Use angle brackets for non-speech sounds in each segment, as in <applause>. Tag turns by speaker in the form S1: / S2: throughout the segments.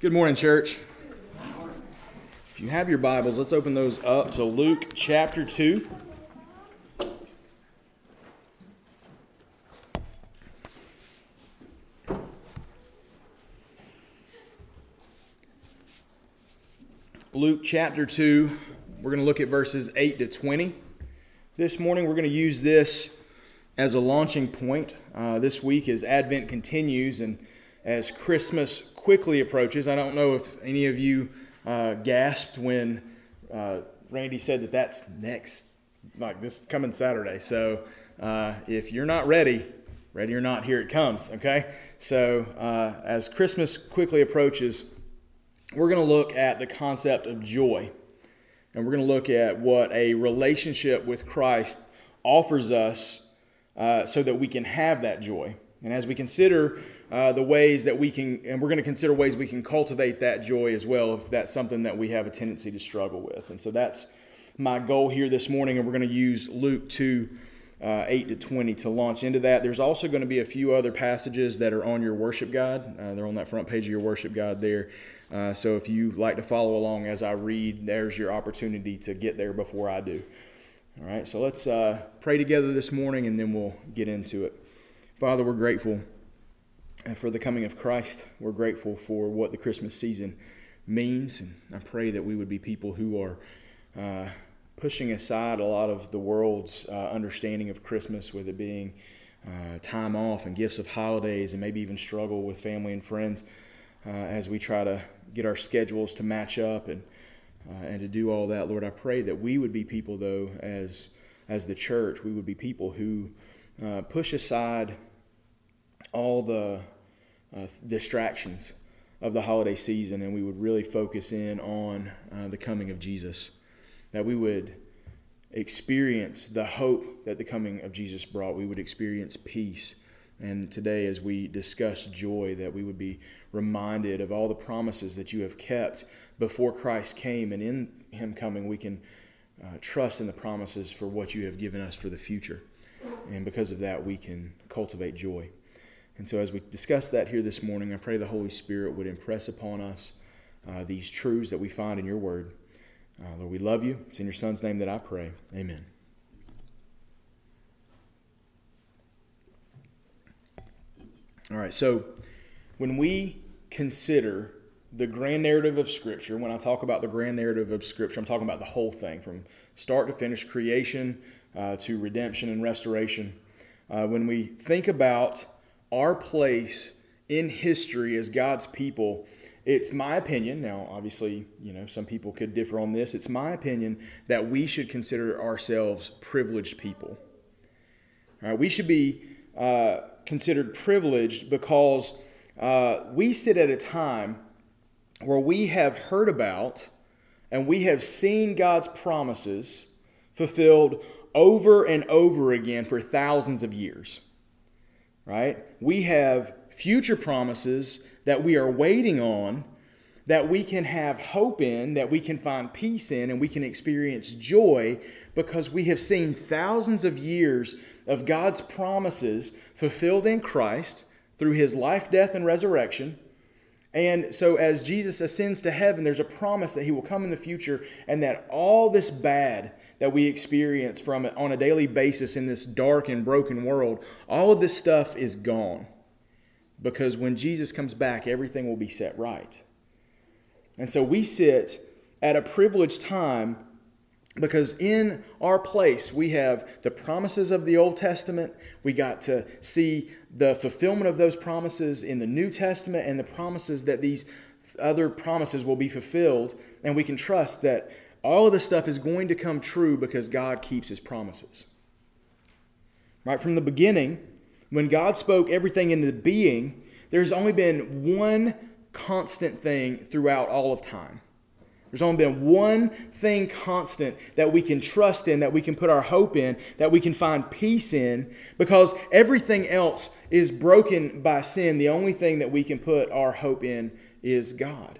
S1: Good morning, church. If you have your Bibles, let's open those up to Luke chapter 2. Luke chapter 2, we're going to look at verses 8 to 20. This morning, we're going to use this as a launching point uh, this week as Advent continues and as Christmas quickly approaches. I don't know if any of you uh, gasped when uh, Randy said that that's next, like this coming Saturday. So uh, if you're not ready, ready or not, here it comes, okay? So uh, as Christmas quickly approaches, we're going to look at the concept of joy. And we're going to look at what a relationship with Christ offers us uh, so that we can have that joy. And as we consider uh, the ways that we can, and we're going to consider ways we can cultivate that joy as well if that's something that we have a tendency to struggle with. And so that's my goal here this morning, and we're going to use Luke 2. Uh, 8 to 20 to launch into that. There's also going to be a few other passages that are on your worship guide. Uh, they're on that front page of your worship guide there. Uh, so if you like to follow along as I read, there's your opportunity to get there before I do. All right, so let's uh, pray together this morning and then we'll get into it. Father, we're grateful for the coming of Christ. We're grateful for what the Christmas season means. And I pray that we would be people who are uh, pushing aside a lot of the world's uh, understanding of Christmas, with it being uh, time off and gifts of holidays, and maybe even struggle with family and friends uh, as we try to get our schedules to match up and uh, and to do all that. Lord, I pray that we would be people, though, as as the church, we would be people who uh, push aside all the uh, distractions of the holiday season and we would really focus in on uh, the coming of Jesus. That we would experience the hope that the coming of Jesus brought. We would experience peace. And today, as we discuss joy, that we would be reminded of all the promises that you have kept before Christ came. And in Him coming, we can uh, trust in the promises for what you have given us for the future. And because of that, we can cultivate joy. And so, as we discuss that here this morning, I pray the Holy Spirit would impress upon us uh, these truths that we find in your word. Uh, Lord, we love you. It's in your Son's name that I pray. Amen. All right, so when we consider the grand narrative of Scripture, when I talk about the grand narrative of Scripture, I'm talking about the whole thing from start to finish, creation uh, to redemption and restoration. Uh, when we think about our place in history as God's people, it's my opinion. Now, obviously, you know, some people could differ on this. It's my opinion that we should consider ourselves privileged people. All right, we should be uh, considered privileged because uh, we sit at a time where we have heard about and we have seen God's promises fulfilled over and over again for thousands of years right? We have future promises that we are waiting on that we can have hope in, that we can find peace in, and we can experience joy because we have seen thousands of years of God's promises fulfilled in Christ through his life, death, and resurrection. And so, as Jesus ascends to heaven, there's a promise that he will come in the future and that all this bad that we experience from it on a daily basis in this dark and broken world, all of this stuff is gone. Because when Jesus comes back, everything will be set right. And so we sit at a privileged time because in our place we have the promises of the Old Testament. We got to see the fulfillment of those promises in the New Testament and the promises that these other promises will be fulfilled. And we can trust that all of this stuff is going to come true because God keeps his promises. Right from the beginning, when God spoke everything into being, there's only been one constant thing throughout all of time. There's only been one thing constant that we can trust in, that we can put our hope in, that we can find peace in, because everything else is broken by sin. The only thing that we can put our hope in is God.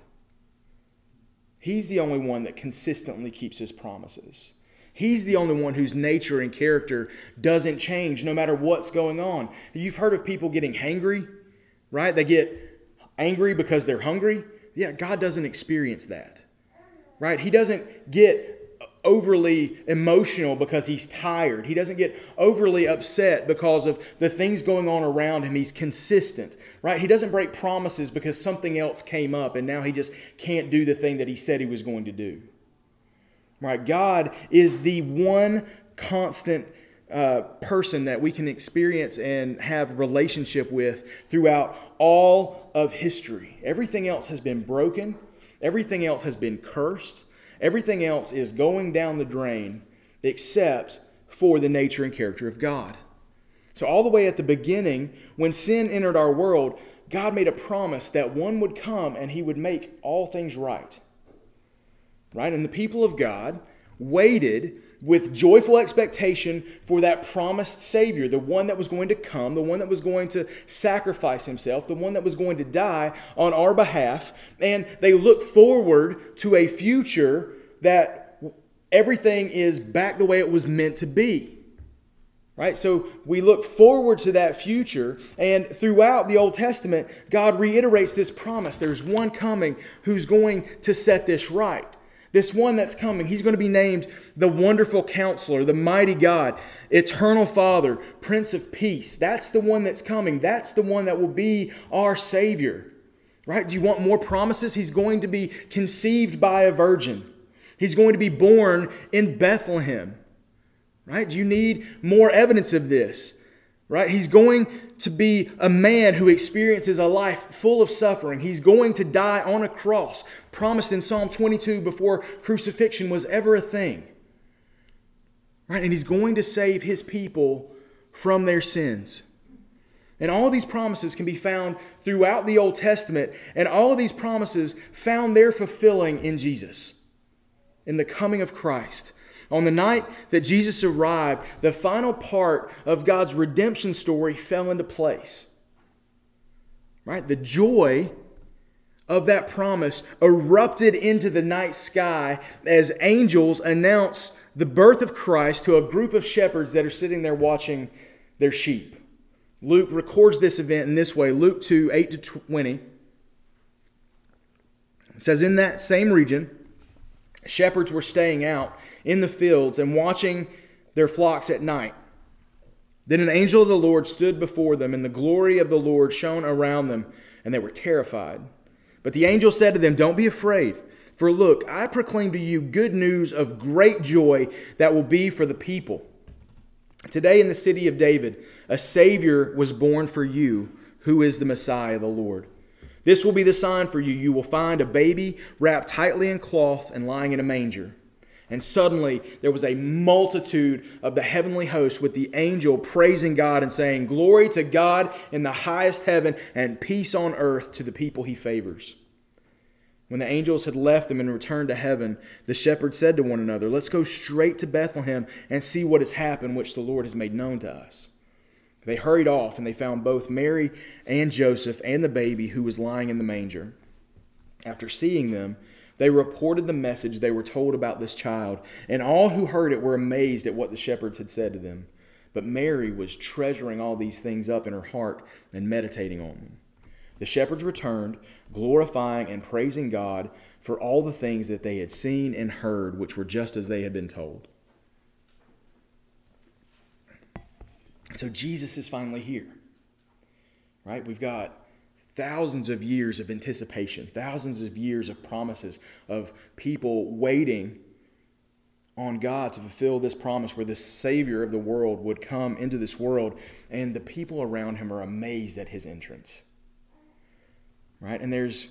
S1: He's the only one that consistently keeps his promises. He's the only one whose nature and character doesn't change no matter what's going on. You've heard of people getting hangry, right? They get angry because they're hungry. Yeah, God doesn't experience that. Right? He doesn't get overly emotional because he's tired. He doesn't get overly upset because of the things going on around him. He's consistent, right? He doesn't break promises because something else came up and now he just can't do the thing that he said he was going to do. Right? God is the one constant uh, person that we can experience and have relationship with throughout all of history. Everything else has been broken. Everything else has been cursed. Everything else is going down the drain except for the nature and character of God. So, all the way at the beginning, when sin entered our world, God made a promise that one would come and he would make all things right. Right? And the people of God waited with joyful expectation for that promised Savior, the one that was going to come, the one that was going to sacrifice himself, the one that was going to die on our behalf. And they look forward to a future that everything is back the way it was meant to be. Right? So we look forward to that future, and throughout the Old Testament, God reiterates this promise. There's one coming who's going to set this right. This one that's coming, he's going to be named the Wonderful Counselor, the Mighty God, Eternal Father, Prince of Peace. That's the one that's coming. That's the one that will be our Savior. Right? Do you want more promises? He's going to be conceived by a virgin. He's going to be born in Bethlehem. Right? Do you need more evidence of this? Right? He's going to be a man who experiences a life full of suffering. He's going to die on a cross, promised in Psalm 22 before crucifixion was ever a thing. Right? And he's going to save his people from their sins. And all these promises can be found throughout the Old Testament, and all of these promises found their fulfilling in Jesus, in the coming of Christ. On the night that Jesus arrived, the final part of God's redemption story fell into place. Right? The joy of that promise erupted into the night sky as angels announced the birth of Christ to a group of shepherds that are sitting there watching their sheep. Luke records this event in this way Luke 2 8 to 20. It says, In that same region, shepherds were staying out in the fields and watching their flocks at night. Then an angel of the Lord stood before them, and the glory of the Lord shone around them, and they were terrified. But the angel said to them, Don't be afraid, for look, I proclaim to you good news of great joy that will be for the people. Today in the city of David, a Savior was born for you, who is the Messiah, the Lord. This will be the sign for you. You will find a baby wrapped tightly in cloth and lying in a manger. And suddenly there was a multitude of the heavenly host with the angel praising God and saying, Glory to God in the highest heaven and peace on earth to the people he favors. When the angels had left them and returned to heaven, the shepherds said to one another, Let's go straight to Bethlehem and see what has happened, which the Lord has made known to us. They hurried off and they found both Mary and Joseph and the baby who was lying in the manger. After seeing them, they reported the message they were told about this child, and all who heard it were amazed at what the shepherds had said to them. But Mary was treasuring all these things up in her heart and meditating on them. The shepherds returned, glorifying and praising God for all the things that they had seen and heard, which were just as they had been told. So Jesus is finally here. Right? We've got thousands of years of anticipation, thousands of years of promises of people waiting on God to fulfill this promise where the Savior of the world would come into this world, and the people around him are amazed at his entrance. Right? And there's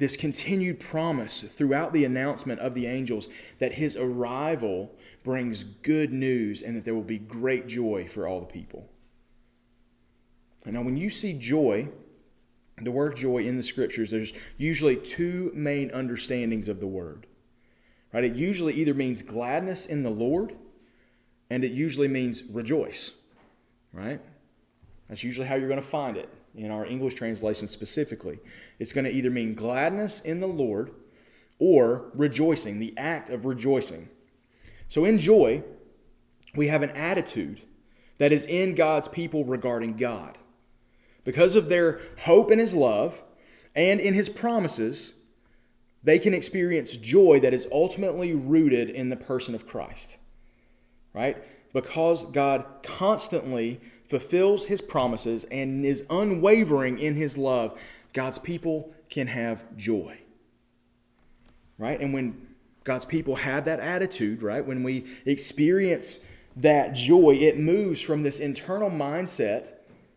S1: this continued promise throughout the announcement of the angels that his arrival brings good news and that there will be great joy for all the people. And now, when you see joy, the word joy in the scriptures, there's usually two main understandings of the word. Right? It usually either means gladness in the Lord, and it usually means rejoice. Right? That's usually how you're going to find it in our English translation specifically. It's going to either mean gladness in the Lord or rejoicing, the act of rejoicing. So in joy, we have an attitude that is in God's people regarding God. Because of their hope in His love and in His promises, they can experience joy that is ultimately rooted in the person of Christ. Right? Because God constantly fulfills his promises and is unwavering in his love, God's people can have joy. Right? And when God's people have that attitude, right, when we experience that joy, it moves from this internal mindset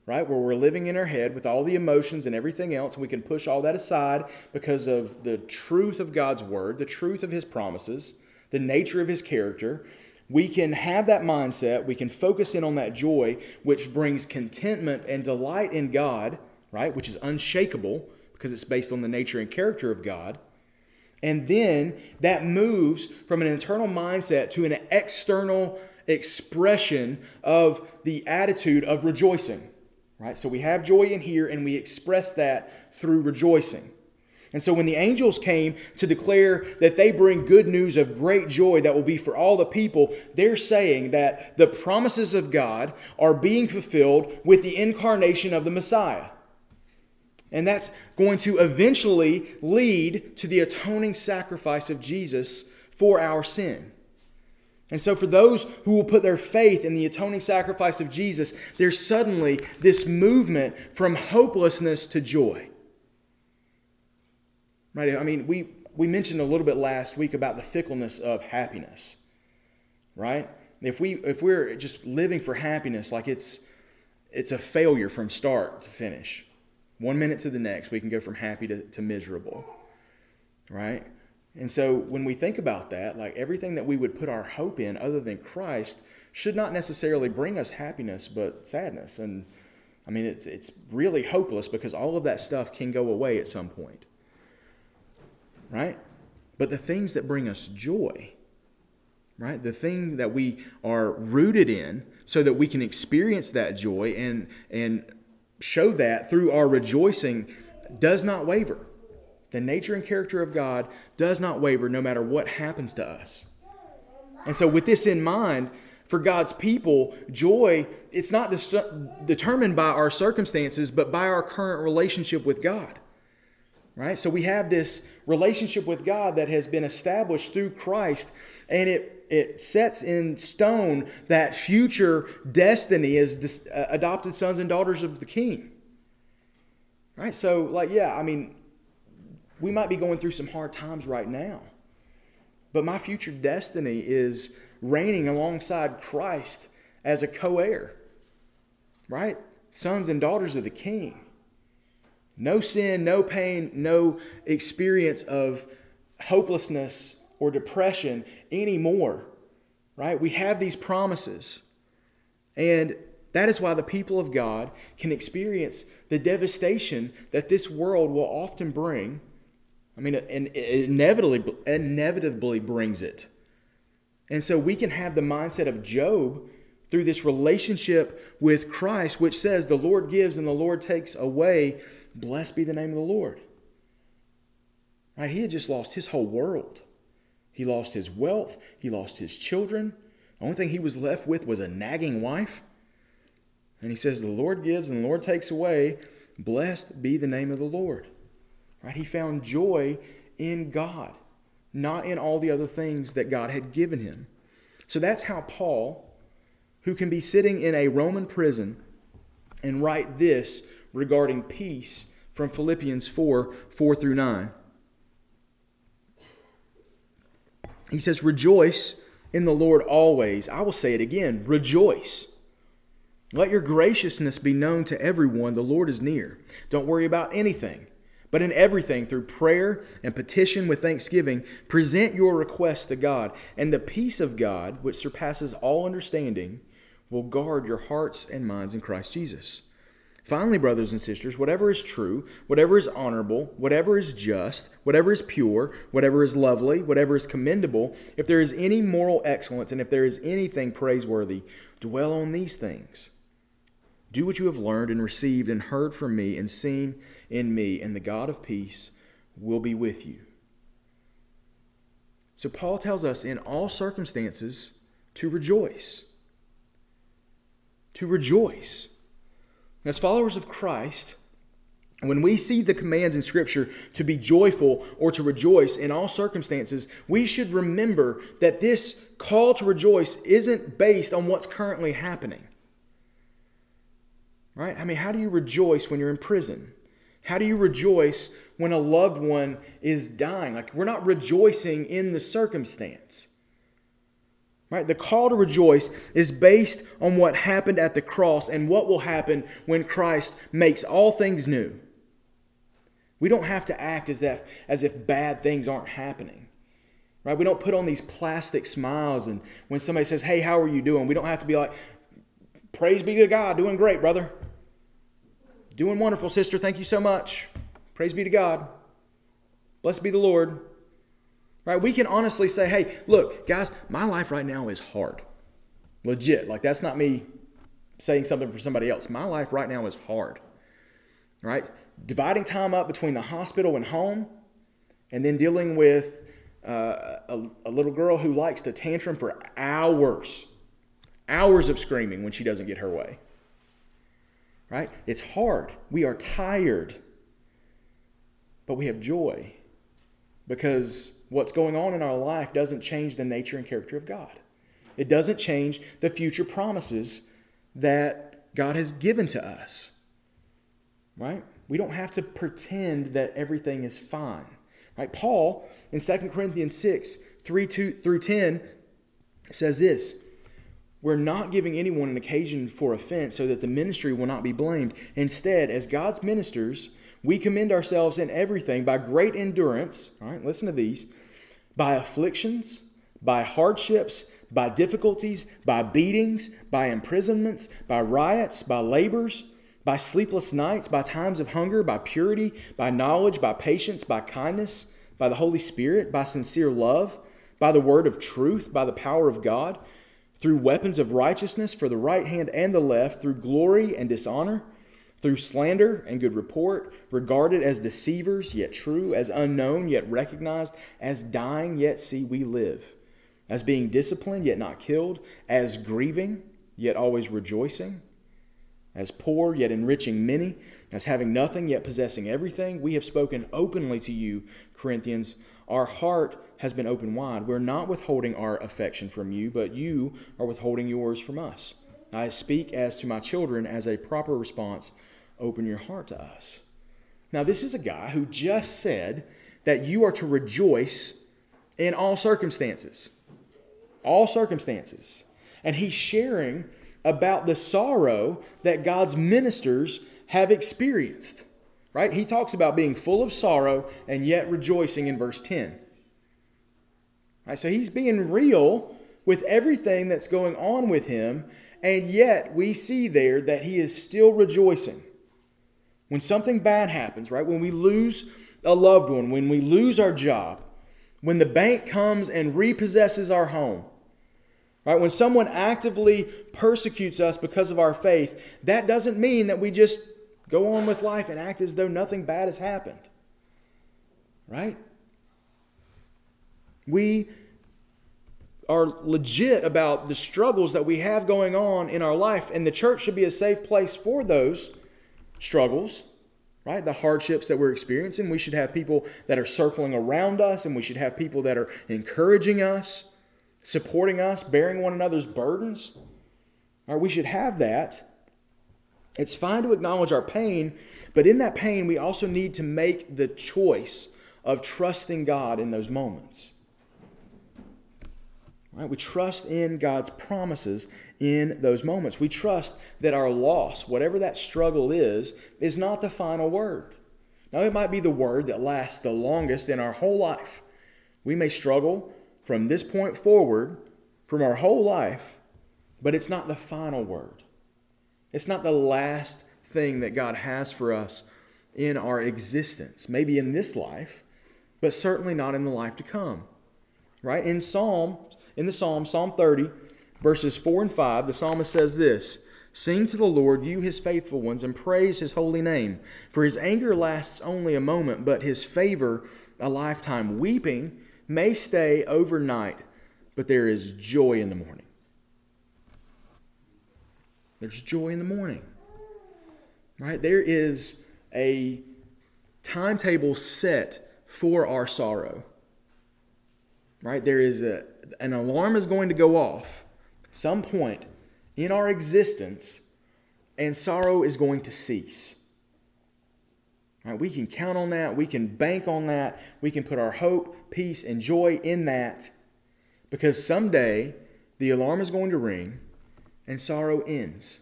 S1: right? Where we're living in our head with all the emotions and everything else, we can push all that aside because of the truth of God's word, the truth of his promises, the nature of his character. We can have that mindset, we can focus in on that joy, which brings contentment and delight in God, right? Which is unshakable because it's based on the nature and character of God. And then that moves from an internal mindset to an external expression of the attitude of rejoicing. Right? So we have joy in here and we express that through rejoicing. And so when the angels came to declare that they bring good news of great joy that will be for all the people, they're saying that the promises of God are being fulfilled with the incarnation of the Messiah. And that's going to eventually lead to the atoning sacrifice of Jesus for our sin. And so, for those who will put their faith in the atoning sacrifice of Jesus, there's suddenly this movement from hopelessness to joy. Right? I mean, we, we mentioned a little bit last week about the fickleness of happiness. Right? If, we, if we're just living for happiness like it's, it's a failure from start to finish, one minute to the next, we can go from happy to, to miserable. Right? And so when we think about that, like everything that we would put our hope in other than Christ should not necessarily bring us happiness, but sadness. And I mean, it's, it's really hopeless because all of that stuff can go away at some point. Right? But the things that bring us joy, right? The thing that we are rooted in so that we can experience that joy and, and show that through our rejoicing does not waver. The nature and character of God does not waver no matter what happens to us. And so, with this in mind, for God's people, joy, it's not determined by our circumstances, but by our current relationship with God. Right? So we have this relationship with God that has been established through Christ, and it, it sets in stone that future destiny as dis- uh, adopted sons and daughters of the King. Right? So, like, yeah, I mean, we might be going through some hard times right now. But my future destiny is reigning alongside Christ as a co heir, right? Sons and daughters of the King. No sin, no pain, no experience of hopelessness or depression anymore, right? We have these promises. And that is why the people of God can experience the devastation that this world will often bring I mean, it inevitably, inevitably brings it. And so we can have the mindset of Job through this relationship with Christ, which says, The Lord gives and the Lord takes away. Blessed be the name of the Lord. Right? He had just lost his whole world. He lost his wealth, he lost his children. The only thing he was left with was a nagging wife. And he says, The Lord gives and the Lord takes away. Blessed be the name of the Lord. Right? He found joy in God, not in all the other things that God had given him. So that's how Paul, who can be sitting in a Roman prison and write this regarding peace from Philippians 4 4 through 9. He says, Rejoice in the Lord always. I will say it again rejoice. Let your graciousness be known to everyone. The Lord is near. Don't worry about anything but in everything, through prayer and petition with thanksgiving, present your requests to God. And the peace of God, which surpasses all understanding, will guard your hearts and minds in Christ Jesus. Finally, brothers and sisters, whatever is true, whatever is honorable, whatever is just, whatever is pure, whatever is lovely, whatever is commendable, if there is any moral excellence and if there is anything praiseworthy, dwell on these things. Do what you have learned and received and heard from me and seen in me, and the God of peace will be with you. So, Paul tells us in all circumstances to rejoice. To rejoice. As followers of Christ, When we see the commands in Scripture to be joyful or to rejoice in all circumstances, we should remember that this call to rejoice isn't based on what's currently happening. Right? I mean, how do you rejoice when you're in prison? How do you rejoice when a loved one is dying? Like, we're not rejoicing in the circumstance. Right? The call to rejoice is based on what happened at the cross and what will happen when Christ makes all things new. We don't have to act as if, as if bad things aren't happening. Right? We don't put on these plastic smiles and when somebody says, "Hey, how are you doing?" We don't have to be like, "Praise be to God, doing great, brother." Doing wonderful, sister. Thank you so much. Praise be to God. Blessed be the Lord. Right? We can honestly say, hey, look, guys, my life right now is hard. Legit. Like, that's not me saying something for somebody else. My life right now is hard. Right? Dividing time up between the hospital and home, and then dealing with uh, a, a little girl who likes to tantrum for hours, hours of screaming when she doesn't get her way right? It's hard. We are tired. But we have joy because what's going on in our life doesn't change the nature and character of God. It doesn't change the future promises that God has given to us. Right? We don't have to pretend that everything is fine. Right? Paul in 2 Corinthians 6, 3 2 through 10 says this we're not giving anyone an occasion for offense so that the ministry will not be blamed. Instead, as God's ministers, we commend ourselves in everything by great endurance. All right, listen to these by afflictions, by hardships, by difficulties, by beatings, by imprisonments, by riots, by labors, by sleepless nights, by times of hunger, by purity, by knowledge, by patience, by kindness, by the Holy Spirit, by sincere love, by the word of truth, by the power of God through weapons of righteousness for the right hand and the left, through glory and dishonor, through slander and good report, regarded as deceivers, yet true, as unknown, yet recognized, as dying, yet see we live, as being disciplined, yet not killed, as grieving, yet always rejoicing, as poor, yet enriching many, as having nothing, yet possessing everything. We have spoken openly to you, Corinthians. Our heart has been open wide. We're not withholding our affection from you, but you are withholding yours from us. I speak as to my children as a proper response. Open your heart to us. Now, this is a guy who just said that you are to rejoice in all circumstances. All circumstances. And he's sharing about the sorrow that God's ministers have experienced. Right? He talks about being full of sorrow and yet rejoicing in verse 10. Right? So he's being real with everything that's going on with him, and yet we see there that he is still rejoicing. When something bad happens, right? When we lose a loved one, when we lose our job, when the bank comes and repossesses our home, right? When someone actively persecutes us because of our faith, that doesn't mean that we just go on with life and act as though nothing bad has happened. Right? We are legit about the struggles that we have going on in our life, and the church should be a safe place for those struggles, right? The hardships that we're experiencing. We should have people that are circling around us, and we should have people that are encouraging us, supporting us, bearing one another's burdens. Right? We should have that. It's fine to acknowledge our pain, but in that pain, we also need to make the choice of trusting God in those moments. Right? We trust in God's promises in those moments. We trust that our loss, whatever that struggle is, is not the final word. Now, it might be the word that lasts the longest in our whole life. We may struggle from this point forward from our whole life, but it's not the final word. It's not the last thing that God has for us in our existence, maybe in this life, but certainly not in the life to come. Right? In Psalm in the Psalm, Psalm 30, verses 4 and 5, the psalmist says this Sing to the Lord, you his faithful ones, and praise his holy name. For his anger lasts only a moment, but his favor a lifetime. Weeping may stay overnight, but there is joy in the morning. There's joy in the morning. Right? There is a timetable set for our sorrow. Right? There is a an alarm is going to go off some point in our existence and sorrow is going to cease. Right? We can count on that. We can bank on that. We can put our hope, peace, and joy in that because someday the alarm is going to ring and sorrow ends.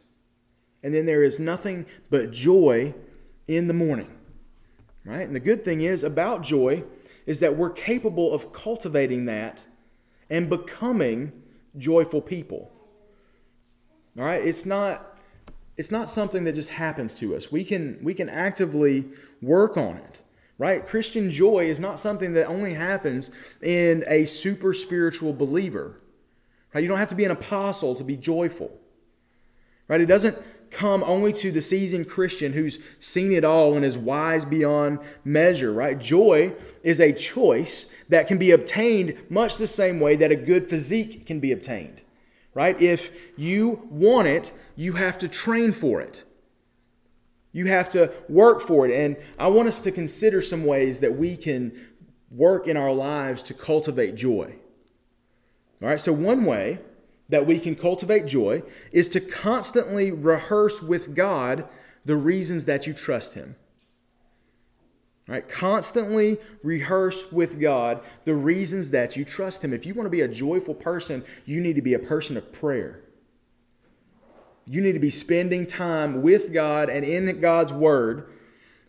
S1: And then there is nothing but joy in the morning. Right? And the good thing is about joy is that we're capable of cultivating that and becoming joyful people. All right? It's not it's not something that just happens to us. We can we can actively work on it. Right? Christian joy is not something that only happens in a super spiritual believer. Right? You don't have to be an apostle to be joyful. Right? It doesn't come only to the seasoned Christian who's seen it all and is wise beyond measure, right? Joy is a choice that can be obtained much the same way that a good physique can be obtained, right? If you want it, you have to train for it. You have to work for it. And I want us to consider some ways that we can work in our lives to cultivate joy. All right, so one way that we can cultivate joy is to constantly rehearse with God the reasons that you trust Him. Right? Constantly rehearse with God the reasons that you trust Him. If you want to be a joyful person, you need to be a person of prayer. You need to be spending time with God and in God's Word.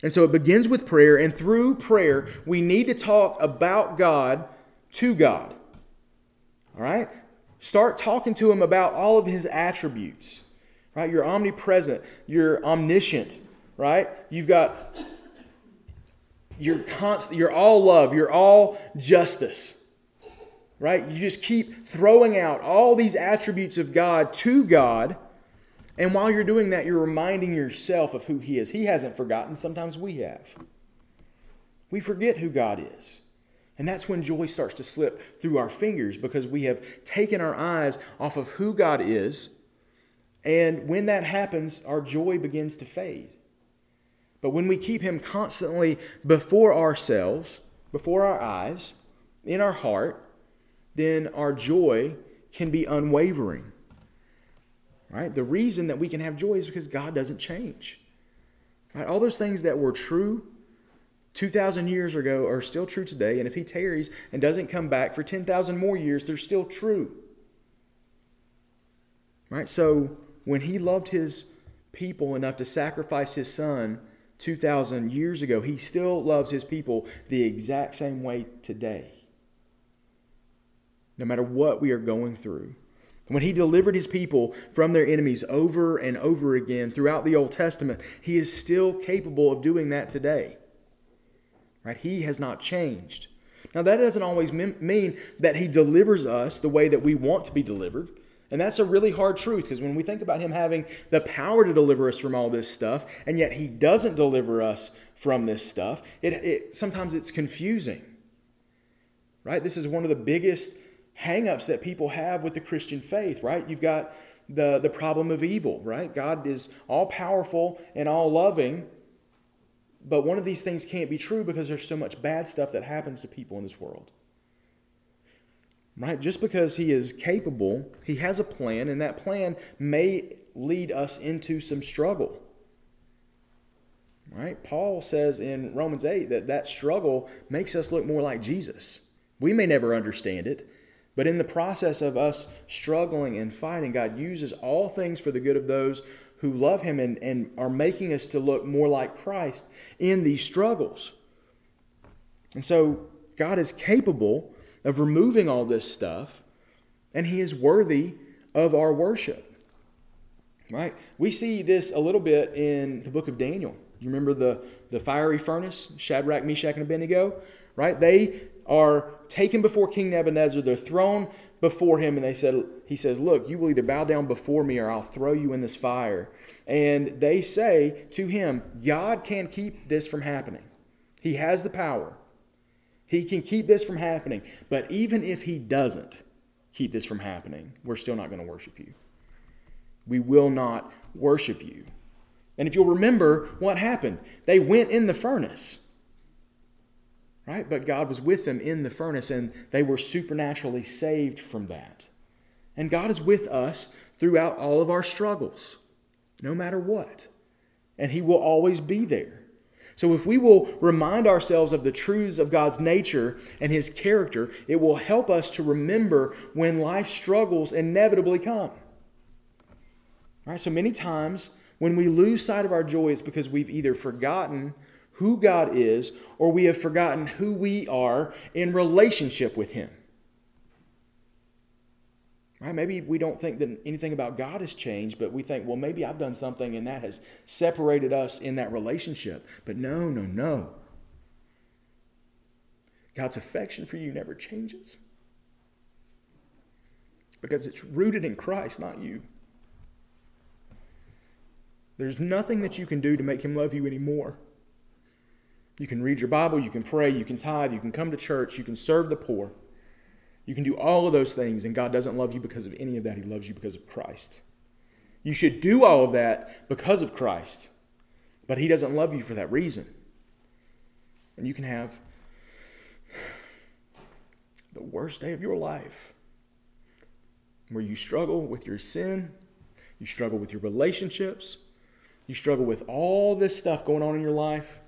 S1: And so it begins with prayer, and through prayer, we need to talk about God to God. All right? Start talking to him about all of his attributes, right? You're omnipresent, you're omniscient, right? You've got, you're constant, you're all love, you're all justice, right? You just keep throwing out all these attributes of God to God. And while you're doing that, you're reminding yourself of who He is. He hasn't forgotten. Sometimes we have. We forget who God is. And that's when joy starts to slip through our fingers because we have taken our eyes off of who God is. And when that happens, our joy begins to fade. But when we keep Him constantly before ourselves, before our eyes, in our heart, then our joy can be unwavering. Right? The reason that we can have joy is because God doesn't change. Right? All those things that were true 2,000 years ago are still true today, and if he tarries and doesn't come back for 10,000 more years, they're still true. Right? So, when he loved his people enough to sacrifice his son 2,000 years ago, he still loves his people the exact same way today. No matter what we are going through. When he delivered his people from their enemies over and over again throughout the Old Testament, he is still capable of doing that today. Right? He has not changed. Now, that doesn't always mean that He delivers us the way that we want to be delivered. And that's a really hard truth because when we think about Him having the power to deliver us from all this stuff, and yet He doesn't deliver us from this stuff, it, it sometimes it's confusing. Right? This is one of the biggest hangups that people have with the Christian faith, right? You've got the, the problem of evil, right? God is all powerful and all loving, but one of these things can't be true because there's so much bad stuff that happens to people in this world. Right? Just because he is capable, he has a plan, and that plan may lead us into some struggle. Right? Paul says in Romans 8 that that struggle makes us look more like Jesus. We may never understand it, but in the process of us struggling and fighting, God uses all things for the good of those who love him and, and are making us to look more like Christ in these struggles. And so God is capable of removing all this stuff, and he is worthy of our worship. Right? We see this a little bit in the book of Daniel. You remember the, the fiery furnace, Shadrach, Meshach, and Abednego? Right? They are taken before King Nebuchadnezzar. They're thrown before him and they said he says look you will either bow down before me or i'll throw you in this fire. And they say to him god can keep this from happening. He has the power. He can keep this from happening. But even if he doesn't keep this from happening we're still not going to worship you. We will not worship you. And if you'll remember what happened, they went in the furnace. Right? But God was with them in the furnace and they were supernaturally saved from that. And God is with us throughout all of our struggles, no matter what. And He will always be there. So, if we will remind ourselves of the truths of God's nature and His character, it will help us to remember when life struggles inevitably come. All right, so many times when we lose sight of our joy, it's because we've either forgotten who God is or we have forgotten who we are in relationship with Him. Right? Maybe we don't think that anything about God has changed, but we think, well, maybe I've done something and that has separated us in that relationship. But no, no, no. God's affection for you never changes because it's rooted in Christ, not you. There's nothing that you can do to make him love you anymore. You can read your Bible, you can pray, you can tithe, you can come to church, you can serve the poor. You can do all of those things, and God doesn't love you because of any of that. He loves you because of Christ. You should do all of that because of Christ, but He doesn't love you for that reason. And you can have the worst day of your life where you struggle with your sin, you struggle with your relationships, you struggle with all this stuff going on in your life,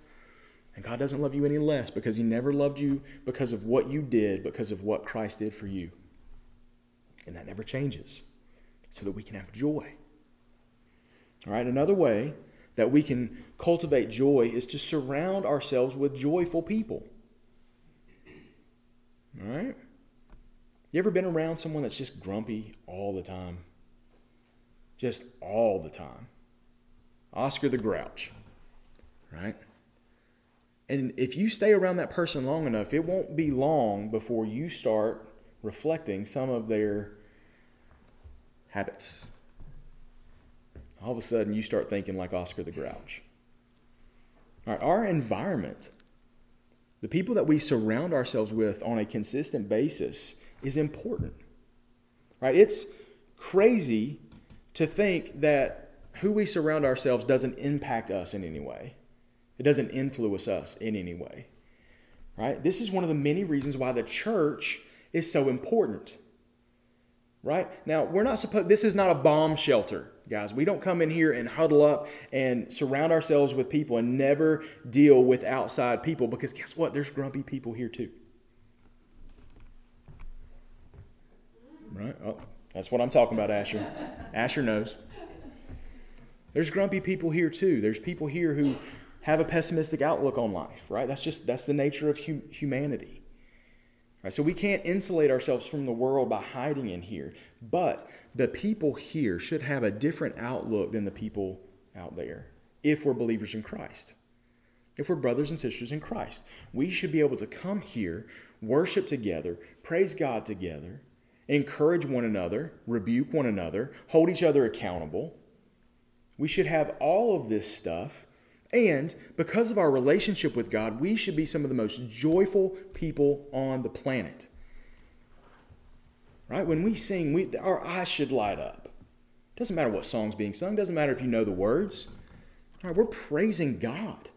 S1: and God doesn't love you any less because He never loved you because of what you did, because of what Christ did for you. And that never changes so that we can have joy. All right, another way that we can cultivate joy is to surround ourselves with joyful people. All right? You ever been around someone that's just grumpy all the time? Just all the time. Oscar the Grouch, right? And if you stay around that person long enough, it won't be long before you start reflecting some of their habits. All of a sudden, you start thinking like Oscar the Grouch. All right, our environment, the people that we surround ourselves with on a consistent basis, is important. Right? It's crazy to think that who we surround ourselves doesn't impact us in any way. It doesn't influence us in any way. Right? This is one of the many reasons why the church is so important. Right? Now, we're not supposed this is not a bomb shelter, guys. We don't come in here and huddle up and surround ourselves with people and never deal with outside people because guess what? There's grumpy people here too. Right? Oh, that's what I'm talking about, Asher. Asher knows. There's grumpy people here too. There's people here who have a pessimistic outlook on life, right? That's just that's the nature of hu- humanity. Right? So we can't insulate ourselves from the world by hiding in here. But the people here should have a different outlook than the people out there if we're believers in Christ. If we're brothers and sisters in Christ, we should be able to come here, worship together, praise God together, encourage one another, rebuke one another, hold each other accountable. We should have all of this stuff and because of our relationship with God, we should be some of the most joyful people on the planet. Right? When we sing, we, our eyes should light up. Doesn't matter what song's being sung, doesn't matter if you know the words. Right, we're praising God.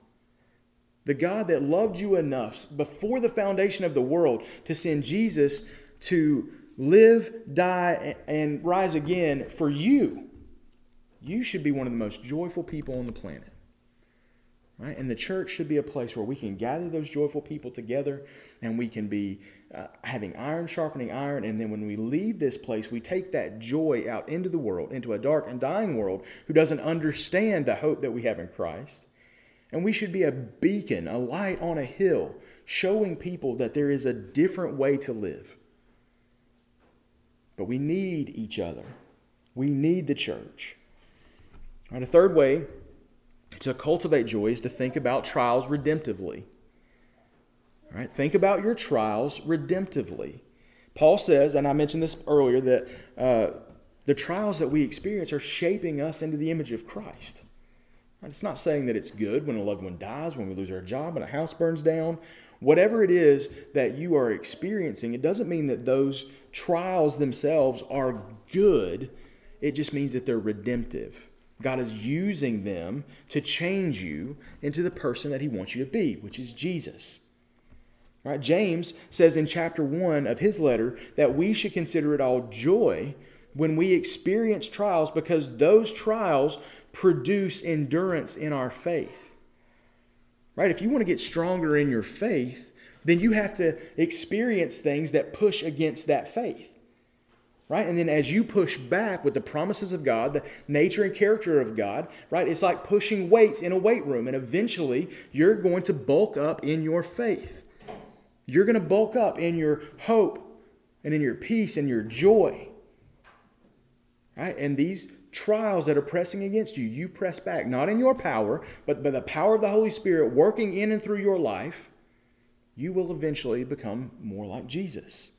S1: The God that loved you enough before the foundation of the world to send Jesus to live, die, and rise again for you. You should be one of the most joyful people on the planet. Right? And the church should be a place where we can gather those joyful people together and we can be uh, having iron sharpening iron. And then when we leave this place, we take that joy out into the world, into a dark and dying world who doesn't understand the hope that we have in Christ. And we should be a beacon, a light on a hill, showing people that there is a different way to live. But we need each other, we need the church. Right, a third way to cultivate joy is to think about trials redemptively. All right, think about your trials redemptively. Paul says, and I mentioned this earlier, that uh, the trials that we experience are shaping us into the image of Christ. Right? It's not saying that it's good when a loved one dies, when we lose our job, when a house burns down. Whatever it is that you are experiencing, it doesn't mean that those trials themselves are good. It just means that they're redemptive. God is using them to change you into the person that He wants you to be, which is Jesus. Right? James says in chapter 1 of his letter that we should consider it all joy when we experience trials because those trials produce endurance in our faith. Right? If you want to get stronger in your faith, then you have to experience things that push against that faith right? And then as you push back with the promises of God, the nature and character of God, right? It's like pushing weights in a weight room, and eventually you're going to bulk up in your faith. You're going to bulk up in your hope and in your peace and your joy. Right? And these trials that are pressing against you, you press back, not in your power, but by the power of the Holy Spirit working in and through your life, you will eventually become more like Jesus.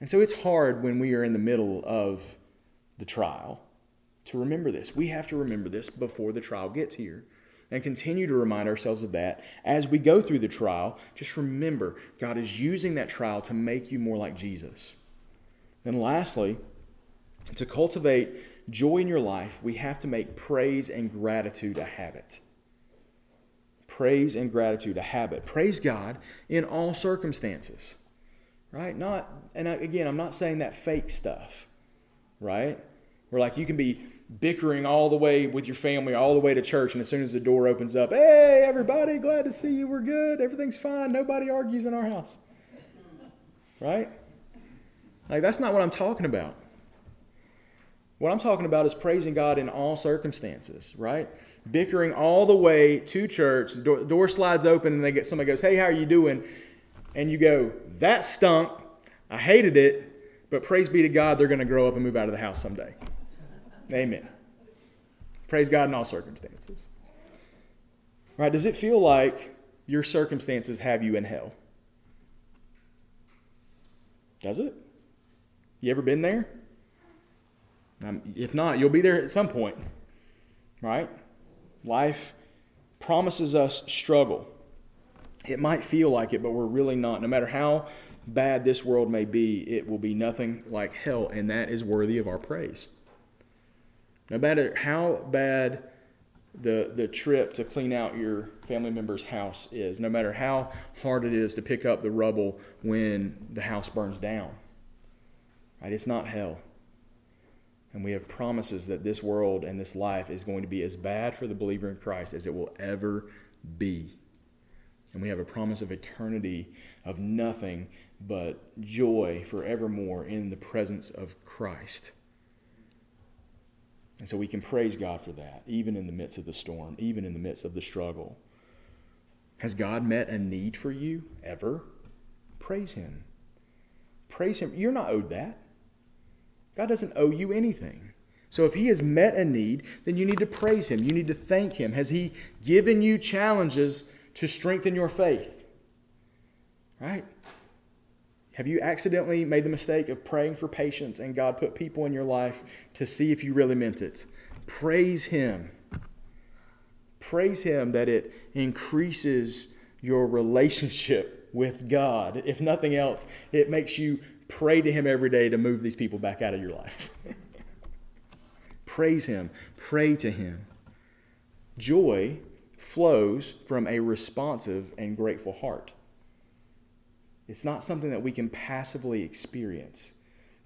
S1: And so it's hard when we are in the middle of the trial to remember this. We have to remember this before the trial gets here and continue to remind ourselves of that as we go through the trial. Just remember, God is using that trial to make you more like Jesus. Then, lastly, to cultivate joy in your life, we have to make praise and gratitude a habit. Praise and gratitude a habit. Praise God in all circumstances right? Not, and I, again, I'm not saying that fake stuff, right? Where like you can be bickering all the way with your family, all the way to church, and as soon as the door opens up, hey, everybody, glad to see you. We're good. Everything's fine. Nobody argues in our house, right? Like that's not what I'm talking about. What I'm talking about is praising God in all circumstances, right? Bickering all the way to church, door, door slides open, and they get somebody goes, "Hey, how are you doing?" And you go, that stunk. I hated it, but praise be to God, they're going to grow up and move out of the house someday. Amen. Praise God in all circumstances. Right? Does it feel like your circumstances have you in hell? Does it? You ever been there? Um, if not, you'll be there at some point. Right? Life promises us struggle. It might feel like it, but we're really not. No matter how bad this world may be, it will be nothing like hell, and that is worthy of our praise. No matter how bad the, the trip to clean out your family member's house is, no matter how hard it is to pick up the rubble when the house burns down, right? It's not hell. And we have promises that this world and this life is going to be as bad for the believer in Christ as it will ever be. And we have a promise of eternity of nothing but joy forevermore in the presence of Christ. And so we can praise God for that, even in the midst of the storm, even in the midst of the struggle. Has God met a need for you ever? Praise Him. Praise Him. You're not owed that. God doesn't owe you anything. So if He has met a need, then you need to praise Him. You need to thank Him. Has He given you challenges to strengthen your faith. Right? Have you accidentally made the mistake of praying for patience and God put people in your life to see if you really meant it? Praise Him. Praise Him that it increases your relationship with God. If nothing else, it makes you pray to Him every day to move these people back out of your life. <laughs> Praise Him. Pray to Him. Joy flows from a responsive and grateful heart. It's not something that we can passively experience.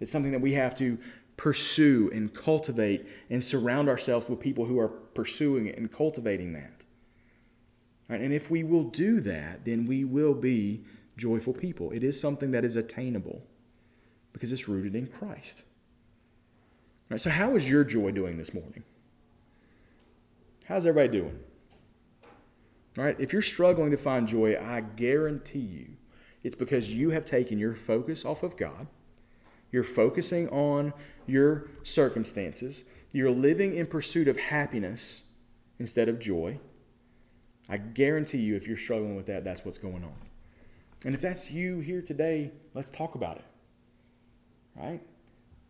S1: It's something that we have to pursue and cultivate and surround ourselves with people who are pursuing it and cultivating that. Right? And if we will do that, then we will be joyful people. It is something that is attainable because it's rooted in Christ. Right, so, how is your joy doing this morning? How's everybody doing? If you're struggling to find joy, I guarantee you it's because you have taken your focus off of God. You're focusing on your circumstances. You're living in pursuit of happiness instead of joy. I guarantee you, if you're struggling with that, that's what's going on. And if that's you here today, let's talk about it. Right?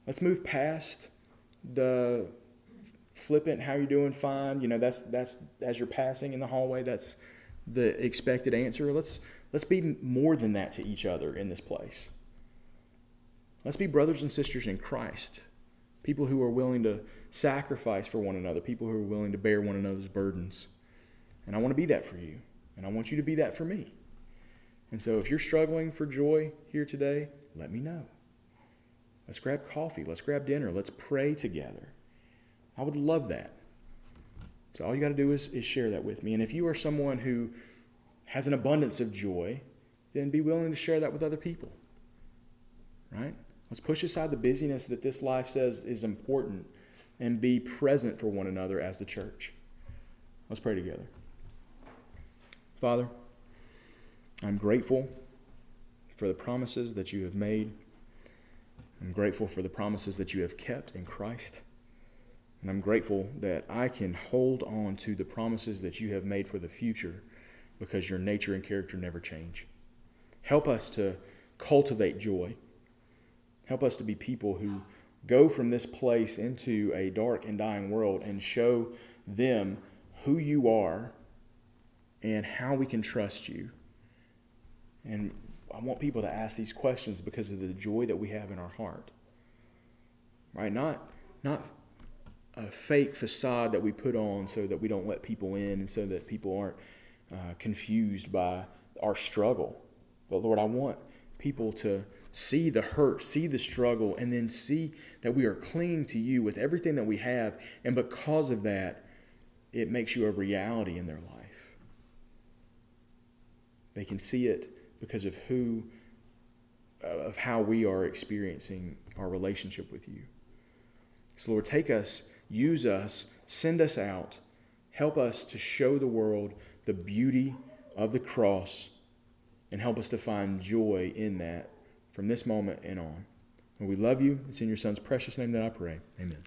S1: Let's move past the flippant, how you doing? Fine. You know, that's that's as you're passing in the hallway, that's the expected answer. Let's let's be more than that to each other in this place. Let's be brothers and sisters in Christ people who are willing to sacrifice for one another, people who are willing to bear one another's burdens. And I want to be that for you, and I want you to be that for me. And so if you're struggling for joy here today, let me know. Let's grab coffee, let's grab dinner, let's pray together. I would love that. So all you got to do is, is share that with me. And if you are someone who has an abundance of joy, then be willing to share that with other people. Right? Let's push aside the busyness that this life says is important and be present for one another as the church. Let's pray together. Father, I'm grateful for the promises that you have made. I'm grateful for the promises that you have kept in Christ. And I'm grateful that I can hold on to the promises that you have made for the future because your nature and character never change. Help us to cultivate joy. Help us to be people who go from this place into a dark and dying world and show them who you are and how we can trust you. And I want people to ask these questions because of the joy that we have in our heart. Right? Not not a fake facade that we put on so that we don't let people in and so that people aren't uh, confused by our struggle. But Lord, I want people to see the hurt, see the struggle, and then see that we are clinging to you with everything that we have. And because of that, it makes you a reality in their life. They can see it because of who, uh, of how we are experiencing our relationship with you. So, Lord, take us, use us, send us out, help us to show the world the beauty of the cross, and help us to find joy in that from this moment and on. And we love you. It's in your Son's precious name that I pray. Amen.